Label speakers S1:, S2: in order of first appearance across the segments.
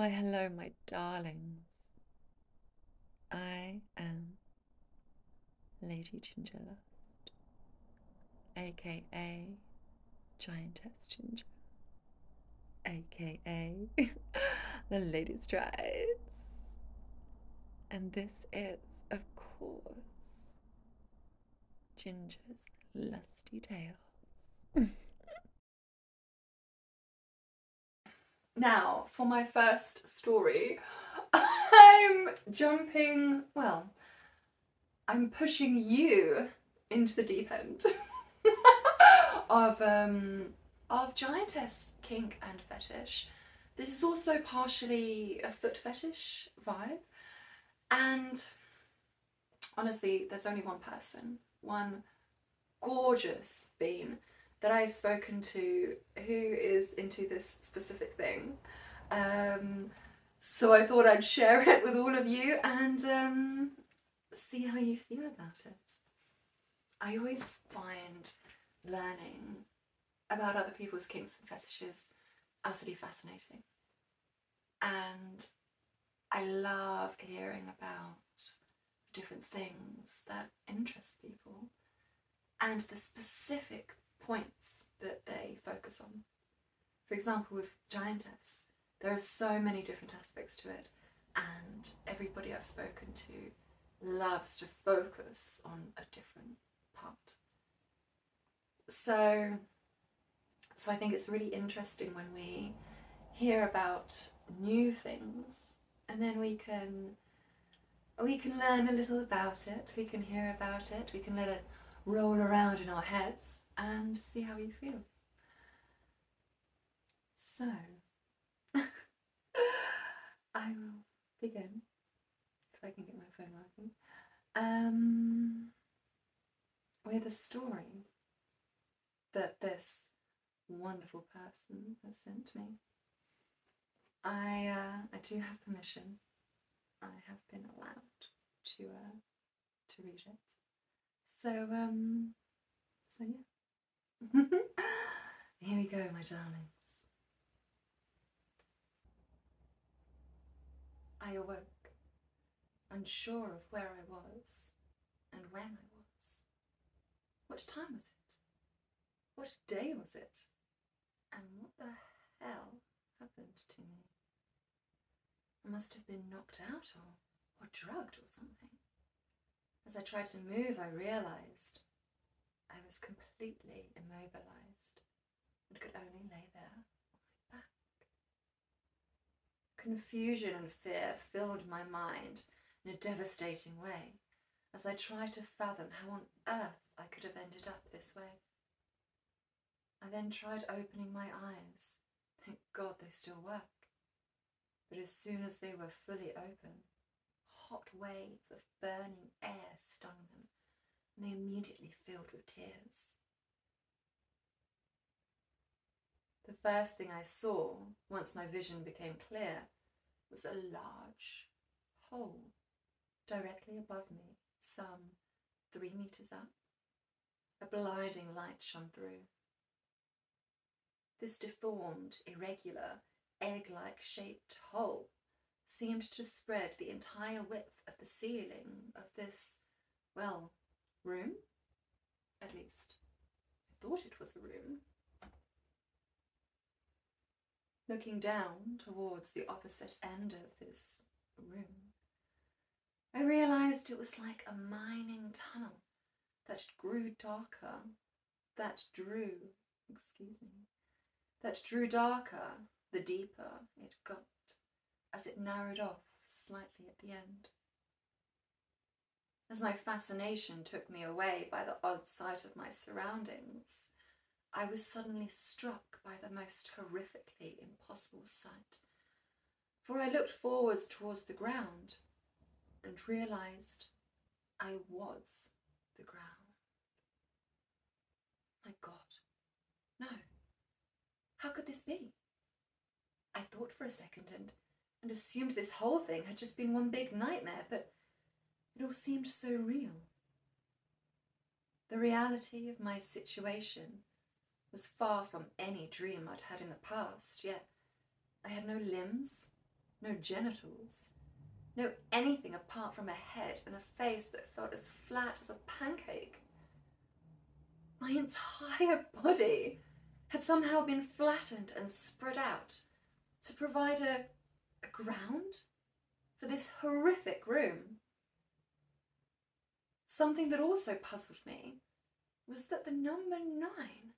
S1: Why, hello, my darlings. I am Lady Gingerlust, aka Giantess Ginger, aka the Lady Strides. And this is, of course, Ginger's Lusty Tales.
S2: Now, for my first story, I'm jumping, well, I'm pushing you into the deep end of um of giantess kink and fetish. This is also partially a foot fetish vibe. And honestly, there's only one person, one gorgeous being that I've spoken to who is into this specific thing. Um, so I thought I'd share it with all of you and um, see how you feel about it. I always find learning about other people's kinks and fetishes utterly fascinating. And I love hearing about different things that interest people and the specific points that they focus on. For example, with Giantess, there are so many different aspects to it, and everybody I've spoken to loves to focus on a different part. So, so I think it's really interesting when we hear about new things, and then we can we can learn a little about it. We can hear about it. We can let it roll around in our heads and see how you feel. So, I will begin if I can get my phone working. Um, with a story that this wonderful person has sent me. I uh, I do have permission. I have been allowed to uh, to read it. So um, so yeah. Here we go, my darlings. I awoke, unsure of where I was and when I was. What time was it? What day was it? And what the hell happened to me? I must have been knocked out or, or drugged or something. As I tried to move, I realised I was completely immobilised and could only lay there on my back. Confusion and fear filled my mind in a devastating way as I tried to fathom how on earth I could have ended up this way. I then tried opening my eyes. Thank God they still work. But as soon as they were fully open, a hot wave of burning air stung them, and they immediately filled with tears. The first thing I saw, once my vision became clear, was a large hole directly above me, some three meters up. A blinding light shone through. This deformed, irregular, egg like shaped hole seemed to spread the entire width of the ceiling of this, well, room? At least, I thought it was a room. Looking down towards the opposite end of this room, I realized it was like a mining tunnel that grew darker, that drew, excuse me, that drew darker the deeper it got as it narrowed off slightly at the end. As my fascination took me away by the odd sight of my surroundings, I was suddenly struck by the most horrifically impossible sight. For I looked forwards towards the ground and realized I was the ground. My God, no. How could this be? I thought for a second and, and assumed this whole thing had just been one big nightmare, but it all seemed so real. The reality of my situation was far from any dream I'd had in the past, yet I had no limbs, no genitals, no anything apart from a head and a face that felt as flat as a pancake. My entire body had somehow been flattened and spread out to provide a, a ground for this horrific room. Something that also puzzled me was that the number nine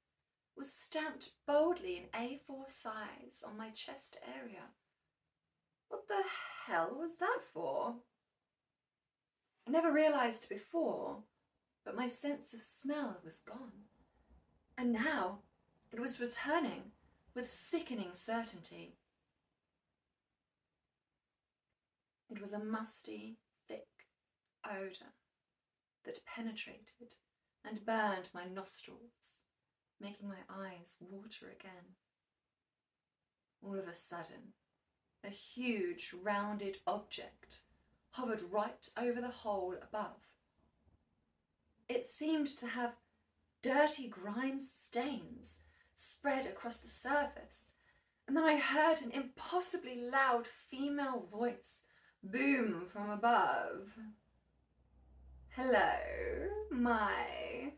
S2: was stamped boldly in A4 size on my chest area. What the hell was that for? I never realised before, but my sense of smell was gone. And now it was returning with sickening certainty. It was a musty, thick odour that penetrated and burned my nostrils, making my eyes water again. All of a sudden, a huge rounded object hovered right over the hole above. It seemed to have dirty grime stains spread across the surface, and then I heard an impossibly loud female voice boom from above. Hello, my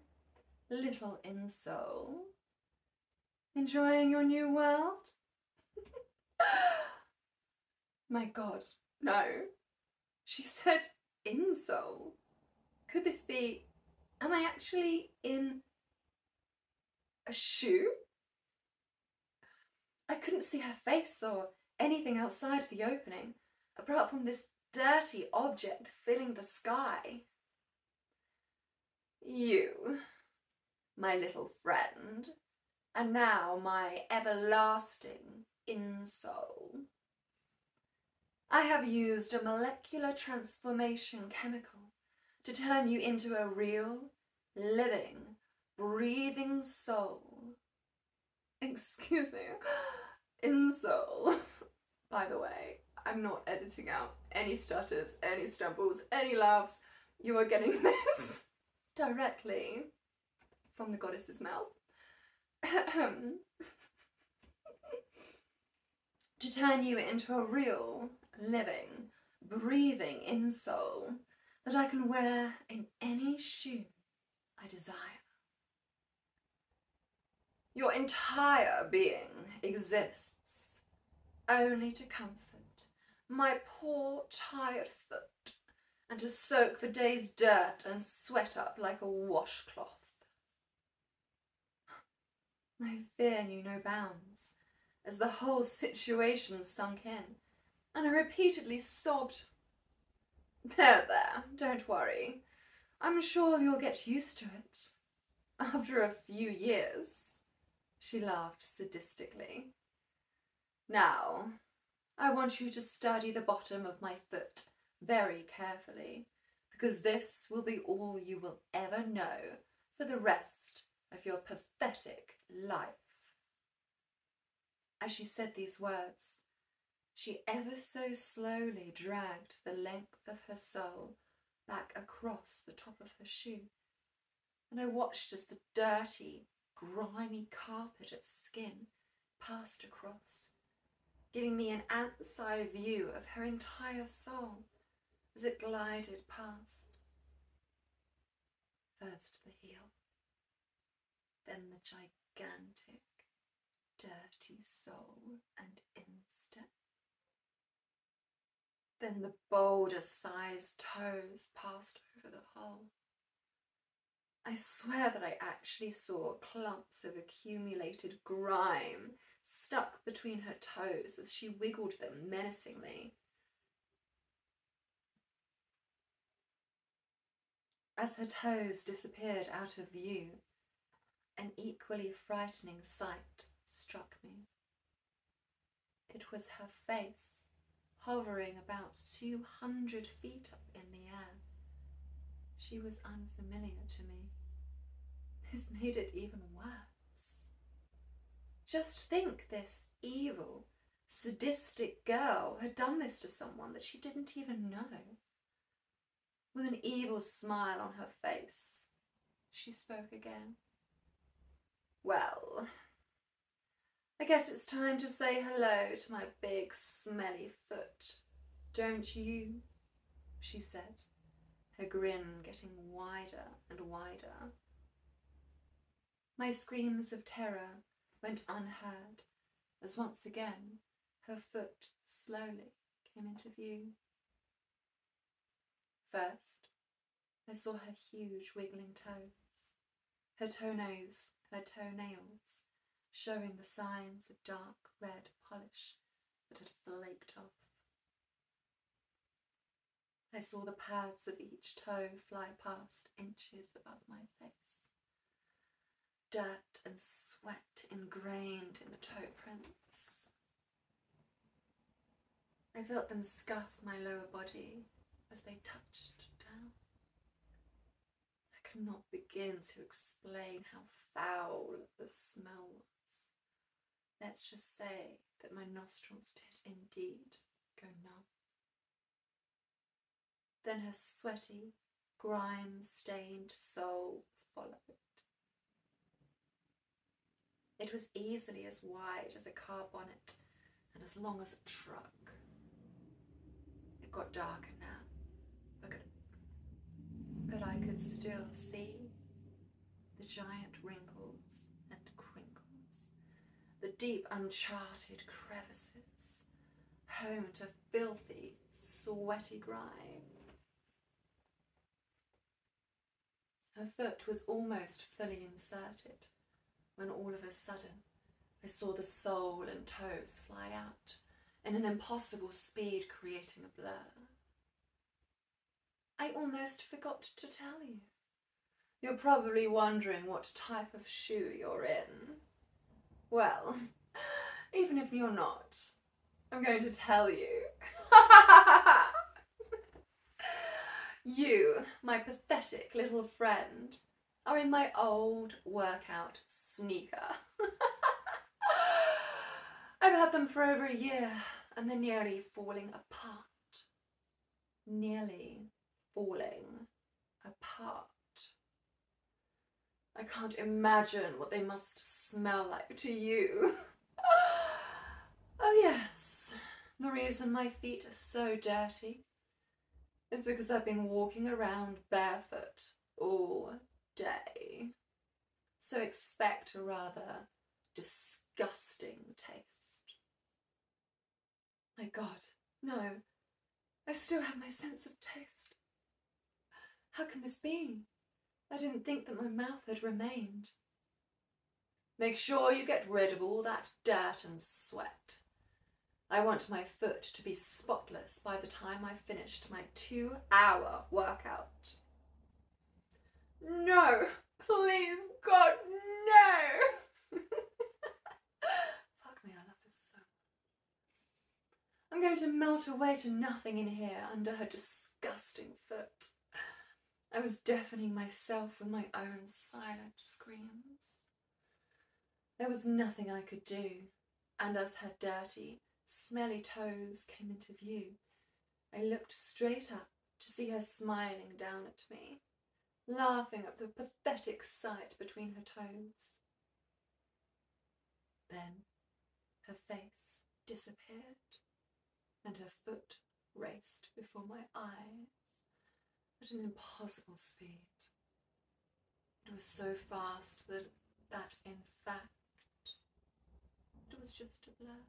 S2: little insole. Enjoying your new world? my god, no. She said insole. Could this be. Am I actually in a shoe? I couldn't see her face or anything outside the opening, apart from this dirty object filling the sky. You, my little friend, and now my everlasting insole. I have used a molecular transformation chemical to turn you into a real, living, breathing soul. Excuse me, insole. By the way, I'm not editing out any stutters, any stumbles, any laughs. You are getting this directly from the goddess's mouth. to turn you into a real, living, breathing insole that I can wear in any shoe I desire. Your entire being exists only to comfort my poor tired foot and to soak the day's dirt and sweat up like a washcloth. My fear knew no bounds as the whole situation sunk in, and I repeatedly sobbed. There, there, don't worry. I'm sure you'll get used to it. After a few years, she laughed sadistically. Now, I want you to study the bottom of my foot very carefully, because this will be all you will ever know for the rest of your pathetic life. As she said these words, she ever so slowly dragged the length of her sole back across the top of her shoe, and I watched as the dirty, grimy carpet of skin passed across, giving me an ant's eye view of her entire sole as it glided past. First the heel, then the gigantic, dirty sole and instep. Then the boulder sized toes passed over the hole. I swear that I actually saw clumps of accumulated grime stuck between her toes as she wiggled them menacingly. As her toes disappeared out of view, an equally frightening sight struck me. It was her face hovering about 200 feet up in the air. She was unfamiliar to me. This made it even worse. Just think this evil, sadistic girl had done this to someone that she didn't even know. With an evil smile on her face, she spoke again. Well, I guess it's time to say hello to my big smelly foot. Don't you? she said, her grin getting wider and wider. My screams of terror went unheard as once again her foot slowly came into view. First, I saw her huge wiggling toes, her toenails, her toenails, showing the signs of dark red polish that had flaked off. I saw the pads of each toe fly past inches above my face. Dirt and sweat ingrained in the toe prints. I felt them scuff my lower body as they touched down. I cannot begin to explain how foul the smell was. Let's just say that my nostrils did indeed go numb. Then her sweaty, grime stained sole followed. It was easily as wide as a car bonnet and as long as a truck. It got darker now, but I could still see the giant wrinkles and crinkles, the deep uncharted crevices, home to filthy, sweaty grime. Her foot was almost fully inserted when all of a sudden I saw the sole and toes fly out in an impossible speed, creating a blur. I almost forgot to tell you. You're probably wondering what type of shoe you're in. Well, even if you're not, I'm going to tell you. you, my pathetic little friend, are in my old workout sneaker. I've had them for over a year and they're nearly falling apart. Nearly falling apart. I can't imagine what they must smell like to you. oh, yes, the reason my feet are so dirty is because I've been walking around barefoot all day. So expect a rather disgusting taste. My God, no, I still have my sense of taste. How can this be? I didn't think that my mouth had remained. Make sure you get rid of all that dirt and sweat. I want my foot to be spotless by the time I've finished my two hour workout. No, please, God, no! Fuck me, I love this so I'm going to melt away to nothing in here under her disgusting foot. I was deafening myself with my own silent screams. There was nothing I could do, and as her dirty, smelly toes came into view, I looked straight up to see her smiling down at me laughing at the pathetic sight between her toes. Then her face disappeared and her foot raced before my eyes at an impossible speed. It was so fast that, that in fact, it was just a blur.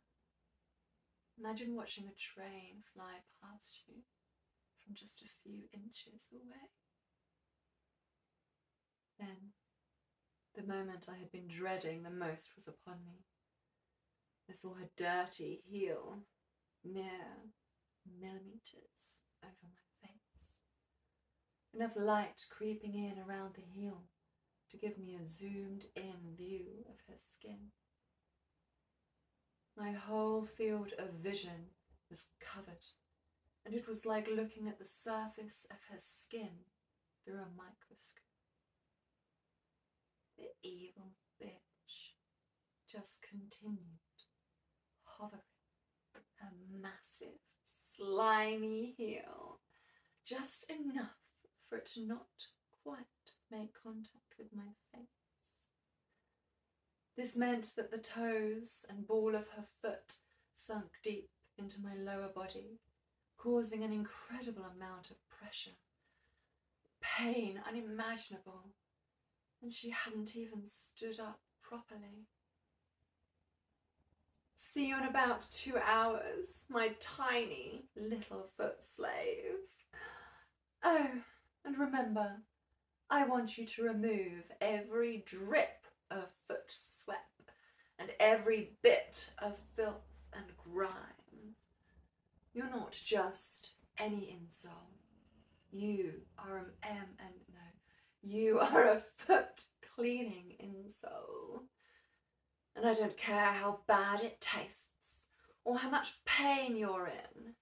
S2: Imagine watching a train fly past you from just a few inches away. Then, the moment I had been dreading the most was upon me. I saw her dirty heel mere millimeters over my. Enough light creeping in around the heel to give me a zoomed in view of her skin. My whole field of vision was covered, and it was like looking at the surface of her skin through a microscope. The evil bitch just continued hovering her massive, slimy heel, just enough for it to not quite make contact with my face. This meant that the toes and ball of her foot sunk deep into my lower body, causing an incredible amount of pressure. Pain unimaginable, and she hadn't even stood up properly. See you in about two hours, my tiny little foot slave. Oh, and remember, I want you to remove every drip of foot sweat and every bit of filth and grime. You're not just any insole. You are an M and no, you are a foot cleaning insole. And I don't care how bad it tastes or how much pain you're in.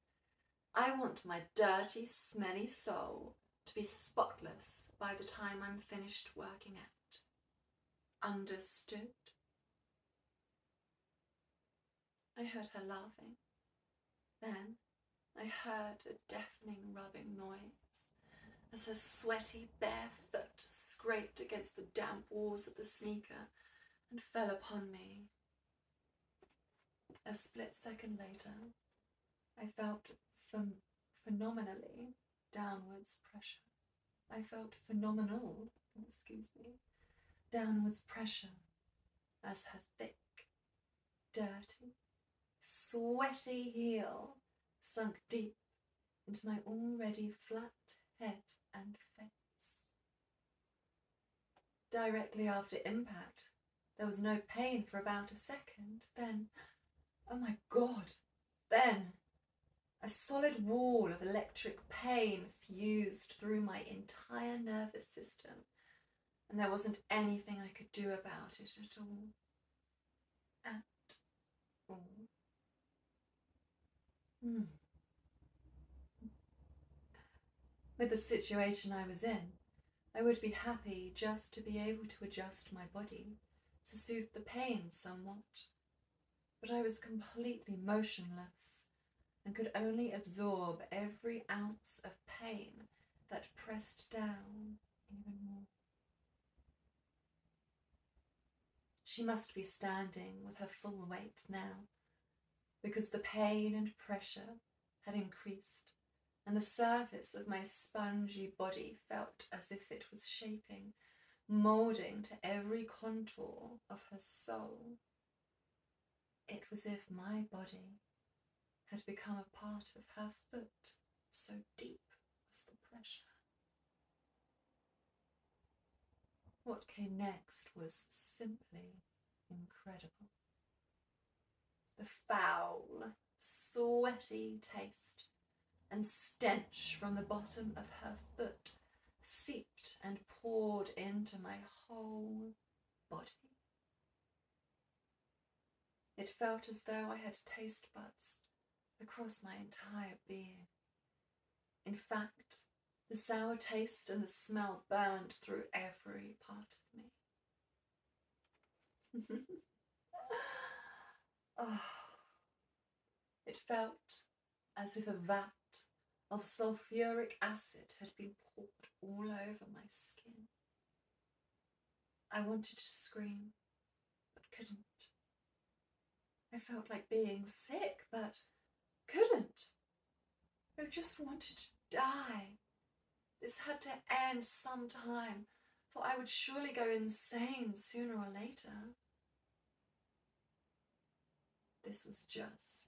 S2: I want my dirty, smelly sole to be spotless by the time I'm finished working out. Understood? I heard her laughing. Then I heard a deafening rubbing noise as her sweaty bare foot scraped against the damp walls of the sneaker and fell upon me. A split second later, I felt ph- phenomenally downwards pressure. I felt phenomenal, excuse me, downwards pressure as her thick, dirty, sweaty heel sunk deep into my already flat head and face. Directly after impact, there was no pain for about a second. Then, oh my god, then a solid wall of electric pain fused through my entire nervous system, and there wasn't anything I could do about it at all. At all. Hmm. With the situation I was in, I would be happy just to be able to adjust my body to soothe the pain somewhat. But I was completely motionless and could only absorb every ounce of pain that pressed down even more. She must be standing with her full weight now, because the pain and pressure had increased, and the surface of my spongy body felt as if it was shaping, moulding to every contour of her sole. It was as if my body had become a part of her foot, so deep was the pressure. What came next was simply incredible. The foul, sweaty taste and stench from the bottom of her foot seeped and poured into my whole body. It felt as though I had taste buds across my entire being. In fact, the sour taste and the smell burned through every part of me. oh, it felt as if a vat of sulfuric acid had been poured all over my skin. I wanted to scream, but couldn't. I felt like being sick, but couldn't. I just wanted to die. This had to end sometime, for I would surely go insane sooner or later. This was just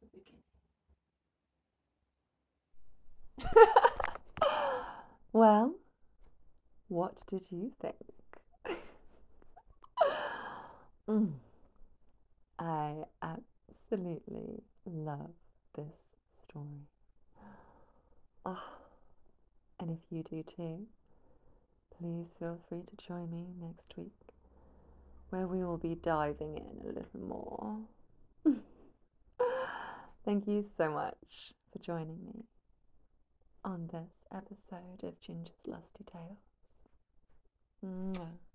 S2: the beginning.
S1: well, what did you think? mm. I absolutely love this story. Oh, and if you do too, please feel free to join me next week where we will be diving in a little more. Thank you so much for joining me on this episode of Ginger's Lusty Tales. Mwah.